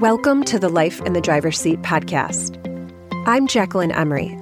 Welcome to the Life in the Driver's Seat podcast. I'm Jacquelyn Emery,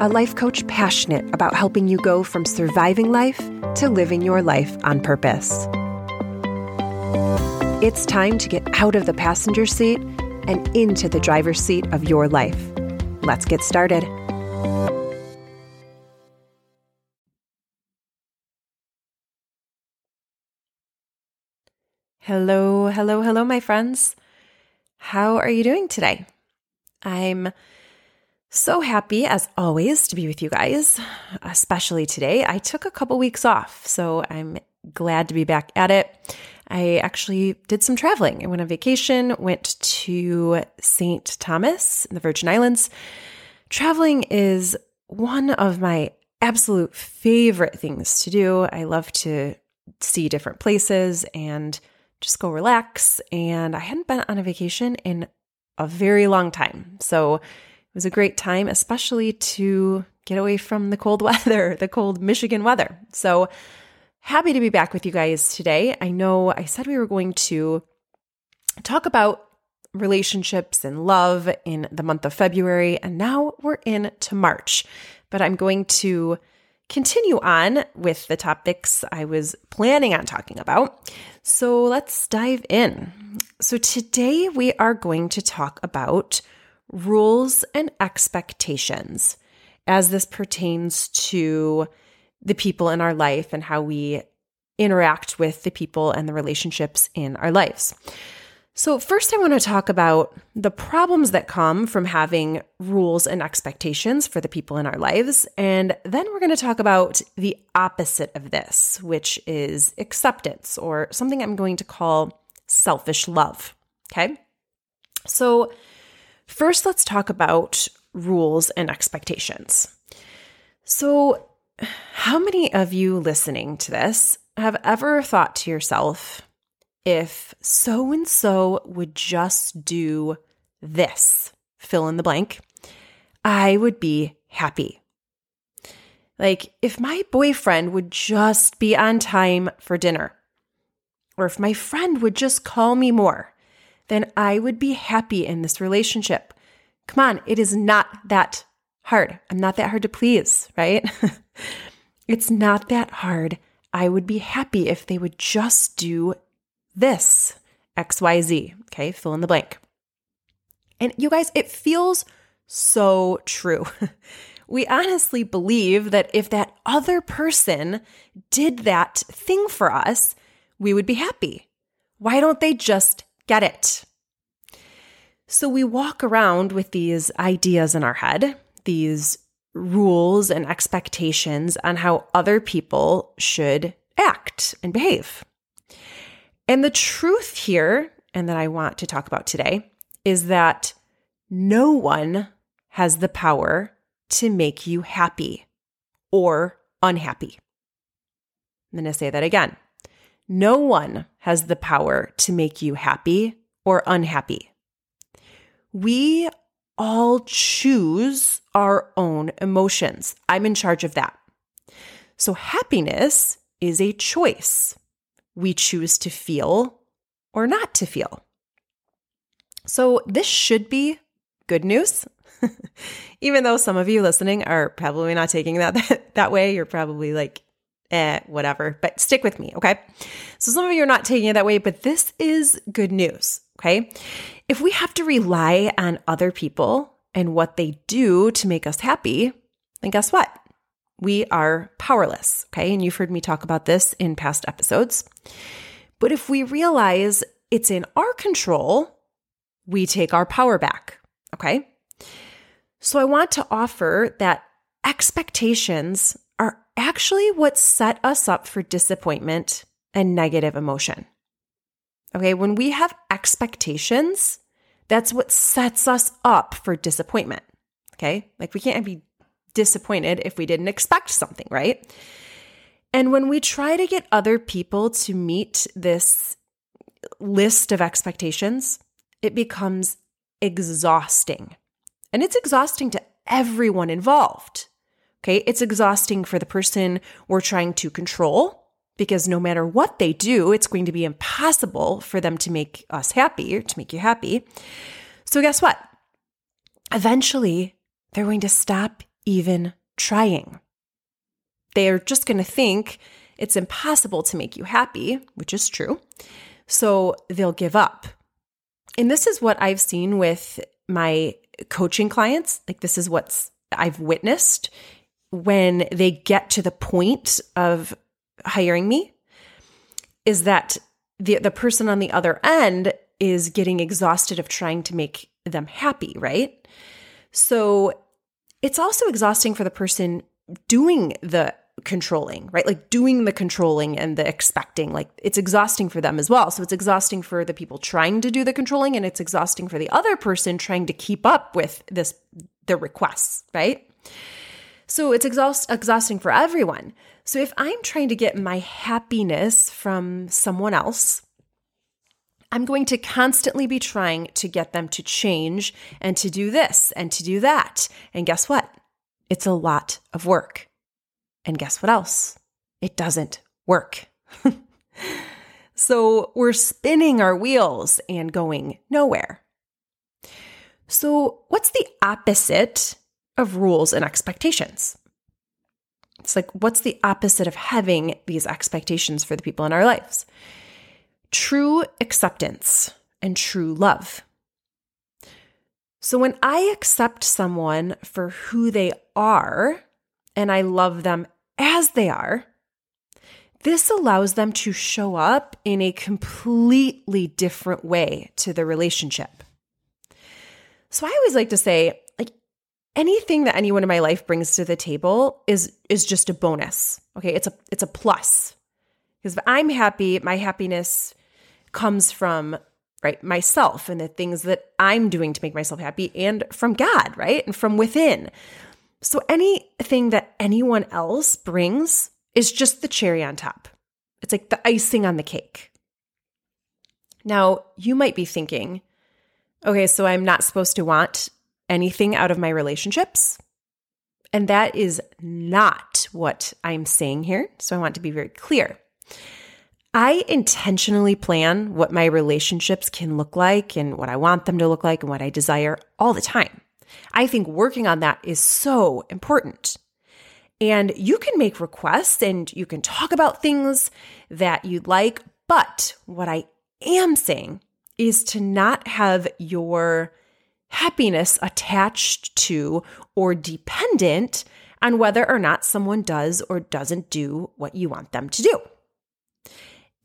a life coach passionate about helping you go from surviving life to living your life on purpose. It's time to get out of the passenger seat and into the driver's seat of your life. Let's get started. Hello, hello, hello, my friends. How are you doing today? I'm so happy, as always, to be with you guys, especially today. I took a couple weeks off, so I'm glad to be back at it. I actually did some traveling. I went on vacation, went to St. Thomas in the Virgin Islands. Traveling is one of my absolute favorite things to do. I love to see different places and just go relax. And I hadn't been on a vacation in a very long time. So it was a great time, especially to get away from the cold weather, the cold Michigan weather. So happy to be back with you guys today. I know I said we were going to talk about relationships and love in the month of February, and now we're into March. But I'm going to continue on with the topics I was planning on talking about. So let's dive in. So today we are going to talk about rules and expectations as this pertains to the people in our life and how we interact with the people and the relationships in our lives. So, first, I want to talk about the problems that come from having rules and expectations for the people in our lives. And then we're going to talk about the opposite of this, which is acceptance, or something I'm going to call selfish love. Okay. So, first, let's talk about rules and expectations. So, how many of you listening to this have ever thought to yourself, if so and so would just do this, fill in the blank, I would be happy. Like, if my boyfriend would just be on time for dinner, or if my friend would just call me more, then I would be happy in this relationship. Come on, it is not that hard. I'm not that hard to please, right? it's not that hard. I would be happy if they would just do this XYZ. Okay, fill in the blank. And you guys, it feels so true. we honestly believe that if that other person did that thing for us, we would be happy. Why don't they just get it? So we walk around with these ideas in our head, these rules and expectations on how other people should act and behave. And the truth here, and that I want to talk about today, is that no one has the power to make you happy or unhappy. I'm going to say that again. No one has the power to make you happy or unhappy. We all choose our own emotions. I'm in charge of that. So, happiness is a choice we choose to feel or not to feel. So, this should be good news. Even though some of you listening are probably not taking that, that that way, you're probably like, eh, whatever, but stick with me, okay? So, some of you are not taking it that way, but this is good news, okay? If we have to rely on other people and what they do to make us happy, then guess what? We are powerless. Okay. And you've heard me talk about this in past episodes. But if we realize it's in our control, we take our power back. Okay. So I want to offer that expectations are actually what set us up for disappointment and negative emotion. Okay. When we have expectations, that's what sets us up for disappointment. Okay. Like we can't be disappointed if we didn't expect something, right? And when we try to get other people to meet this list of expectations, it becomes exhausting. And it's exhausting to everyone involved. Okay. It's exhausting for the person we're trying to control. because no matter what they do, it's going to be impossible for them to make us happy or to make you happy. So, guess what? Eventually, they're going to stop even trying. They're just going to think it's impossible to make you happy, which is true. So, they'll give up. And this is what I've seen with my coaching clients. Like, this is what's I've witnessed when they get to the point of hiring me is that the the person on the other end is getting exhausted of trying to make them happy, right? So it's also exhausting for the person doing the controlling, right? Like doing the controlling and the expecting. Like it's exhausting for them as well. So it's exhausting for the people trying to do the controlling and it's exhausting for the other person trying to keep up with this the requests, right? So it's exhaust, exhausting for everyone. So if I'm trying to get my happiness from someone else, I'm going to constantly be trying to get them to change and to do this and to do that. And guess what? It's a lot of work. And guess what else? It doesn't work. so we're spinning our wheels and going nowhere. So, what's the opposite of rules and expectations? It's like, what's the opposite of having these expectations for the people in our lives? True acceptance and true love. So when I accept someone for who they are and I love them as they are, this allows them to show up in a completely different way to the relationship. So I always like to say, like anything that anyone in my life brings to the table is is just a bonus. Okay, it's a it's a plus. Because if I'm happy, my happiness comes from right myself and the things that I'm doing to make myself happy and from God, right? And from within. So anything that anyone else brings is just the cherry on top. It's like the icing on the cake. Now, you might be thinking, okay, so I'm not supposed to want anything out of my relationships. And that is not what I'm saying here. So I want to be very clear. I intentionally plan what my relationships can look like and what I want them to look like and what I desire all the time. I think working on that is so important. And you can make requests and you can talk about things that you'd like. But what I am saying is to not have your happiness attached to or dependent on whether or not someone does or doesn't do what you want them to do.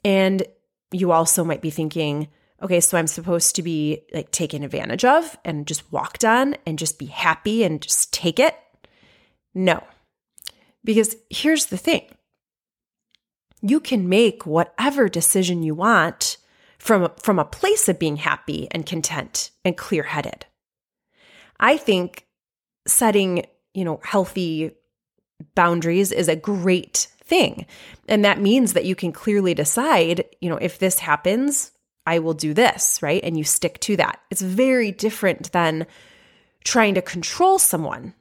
And you also might be thinking, okay, so I'm supposed to be like taken advantage of and just walked on and just be happy and just take it? No. Because here's the thing you can make whatever decision you want from, from a place of being happy and content and clear headed. I think setting, you know, healthy boundaries is a great thing. And that means that you can clearly decide, you know, if this happens, I will do this, right? And you stick to that. It's very different than trying to control someone.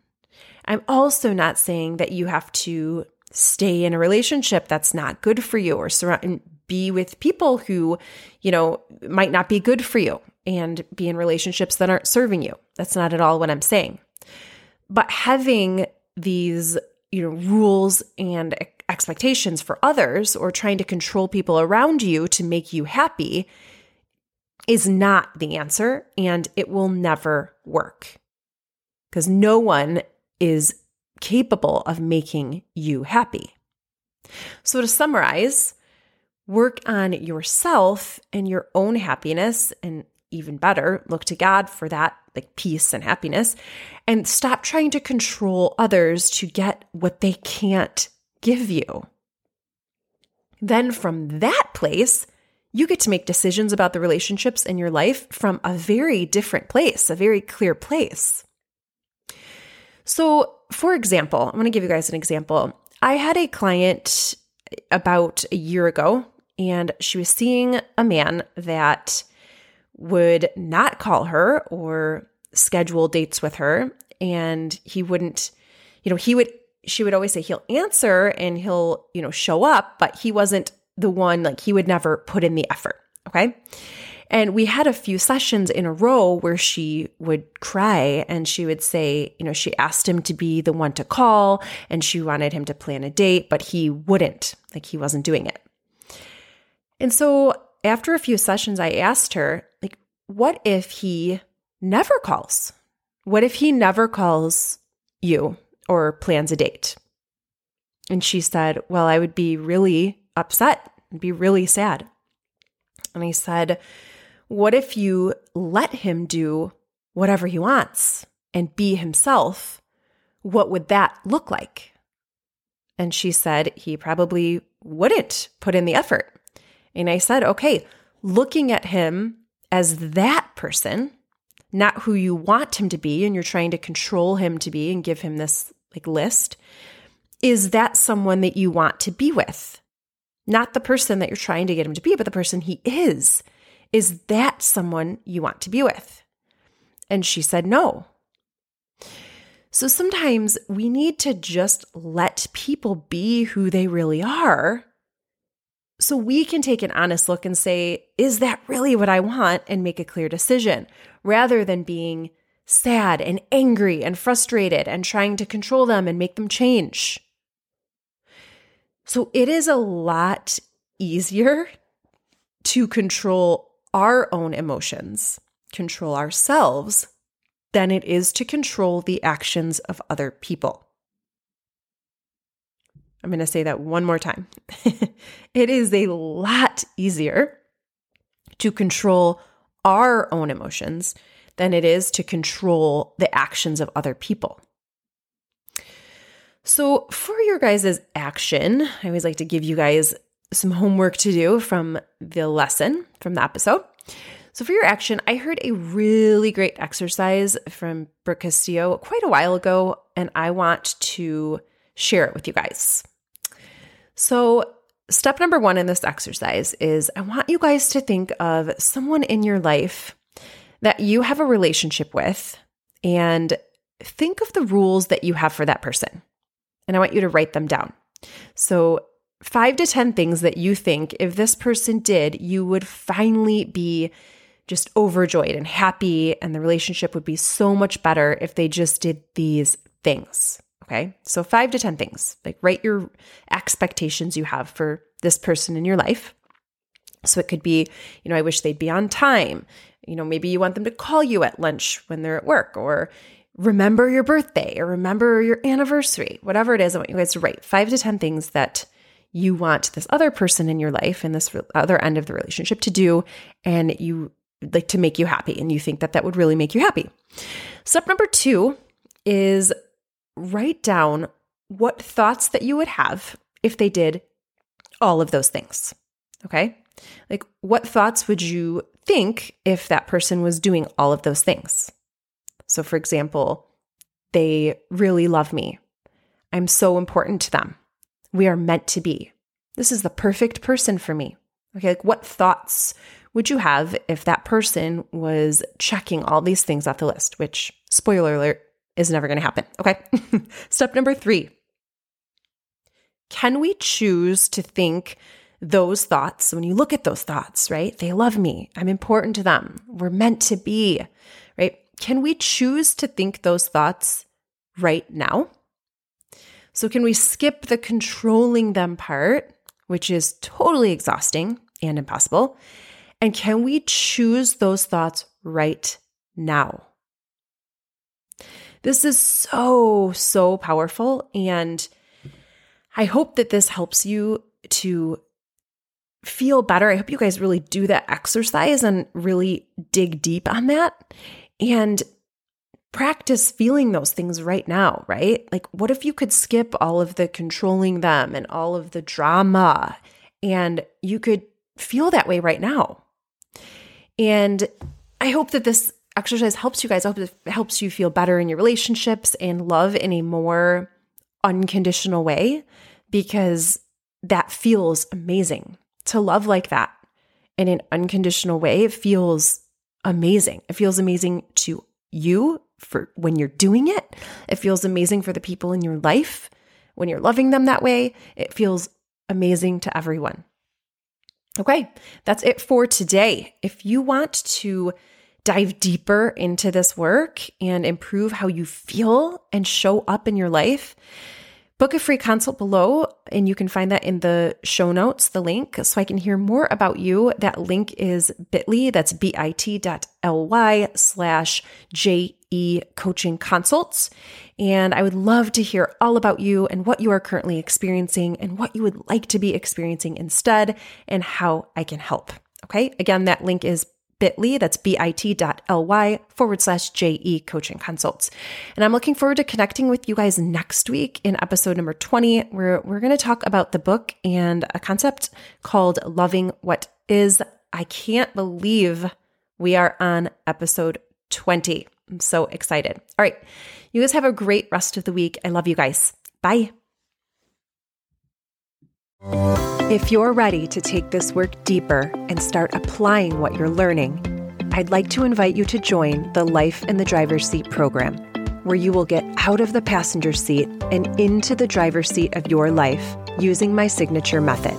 I'm also not saying that you have to stay in a relationship that's not good for you or surround be with people who, you know, might not be good for you and be in relationships that aren't serving you. That's not at all what I'm saying. But having these, you know, rules and expectations for others or trying to control people around you to make you happy is not the answer and it will never work. Because no one is capable of making you happy. So, to summarize, work on yourself and your own happiness and even better, look to God for that like peace and happiness and stop trying to control others to get what they can't give you. Then from that place, you get to make decisions about the relationships in your life from a very different place, a very clear place. So, for example, I'm going to give you guys an example. I had a client about a year ago, and she was seeing a man that would not call her or schedule dates with her and he wouldn't you know he would she would always say he'll answer and he'll, you know, show up, but he wasn't the one, like, he would never put in the effort. Okay. And we had a few sessions in a row where she would cry and she would say, you know, she asked him to be the one to call and she wanted him to plan a date, but he wouldn't, like, he wasn't doing it. And so after a few sessions, I asked her, like, what if he never calls? What if he never calls you or plans a date? And she said, Well, I would be really upset and be really sad. And I said, What if you let him do whatever he wants and be himself? What would that look like? And she said, He probably wouldn't put in the effort. And I said, Okay, looking at him as that person, not who you want him to be, and you're trying to control him to be and give him this like list, is that someone that you want to be with? Not the person that you're trying to get him to be, but the person he is. Is that someone you want to be with? And she said no. So sometimes we need to just let people be who they really are so we can take an honest look and say, is that really what I want? And make a clear decision rather than being sad and angry and frustrated and trying to control them and make them change. So it is a lot easier to control our own emotions, control ourselves, than it is to control the actions of other people. I'm going to say that one more time. it is a lot easier to control our own emotions than it is to control the actions of other people. So, for your guys' action, I always like to give you guys some homework to do from the lesson, from the episode. So, for your action, I heard a really great exercise from Brooke Castillo quite a while ago, and I want to share it with you guys. So, step number one in this exercise is I want you guys to think of someone in your life that you have a relationship with and think of the rules that you have for that person. And I want you to write them down. So, five to 10 things that you think if this person did, you would finally be just overjoyed and happy, and the relationship would be so much better if they just did these things. Okay. So, five to 10 things. Like, write your expectations you have for this person in your life. So, it could be, you know, I wish they'd be on time. You know, maybe you want them to call you at lunch when they're at work or remember your birthday or remember your anniversary, whatever it is. I want you guys to write five to 10 things that you want this other person in your life in this other end of the relationship to do. And you like to make you happy. And you think that that would really make you happy. Step number two is write down what thoughts that you would have if they did all of those things. Okay. Like, what thoughts would you think if that person was doing all of those things? So, for example, they really love me. I'm so important to them. We are meant to be. This is the perfect person for me. Okay. Like, what thoughts would you have if that person was checking all these things off the list? Which, spoiler alert, is never going to happen. Okay. Step number three Can we choose to think those thoughts when you look at those thoughts, right? They love me. I'm important to them. We're meant to be, right? Can we choose to think those thoughts right now? So, can we skip the controlling them part, which is totally exhausting and impossible? And can we choose those thoughts right now? This is so, so powerful. And I hope that this helps you to feel better. I hope you guys really do that exercise and really dig deep on that and practice feeling those things right now, right? Like, what if you could skip all of the controlling them and all of the drama and you could feel that way right now? And I hope that this exercise helps you guys. I hope it helps you feel better in your relationships and love in a more unconditional way because that feels amazing. To love like that in an unconditional way, it feels amazing. It feels amazing to you for when you're doing it. It feels amazing for the people in your life when you're loving them that way, it feels amazing to everyone. Okay, that's it for today. If you want to dive deeper into this work and improve how you feel and show up in your life, book a free consult below and you can find that in the show notes, the link, so I can hear more about you. That link is bit.ly, that's bit.ly slash JE coaching consults. And I would love to hear all about you and what you are currently experiencing and what you would like to be experiencing instead and how I can help. Okay. Again, that link is bit.ly, that's bit.ly forward slash JE coaching consults. And I'm looking forward to connecting with you guys next week in episode number 20, where we're going to talk about the book and a concept called loving what is. I can't believe we are on episode 20. I'm so excited. All right. You guys have a great rest of the week. I love you guys. Bye. If you're ready to take this work deeper and start applying what you're learning, I'd like to invite you to join the Life in the Driver's Seat program, where you will get out of the passenger seat and into the driver's seat of your life using my signature method.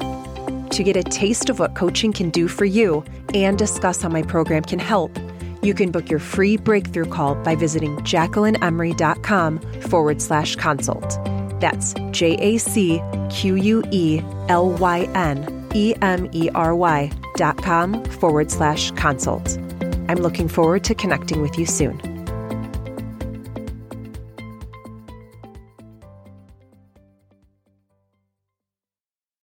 To get a taste of what coaching can do for you and discuss how my program can help, you can book your free breakthrough call by visiting jacquelynemery.com forward slash consult. That's J A C Q U E L Y N E M E R Y dot com forward slash consult. I'm looking forward to connecting with you soon.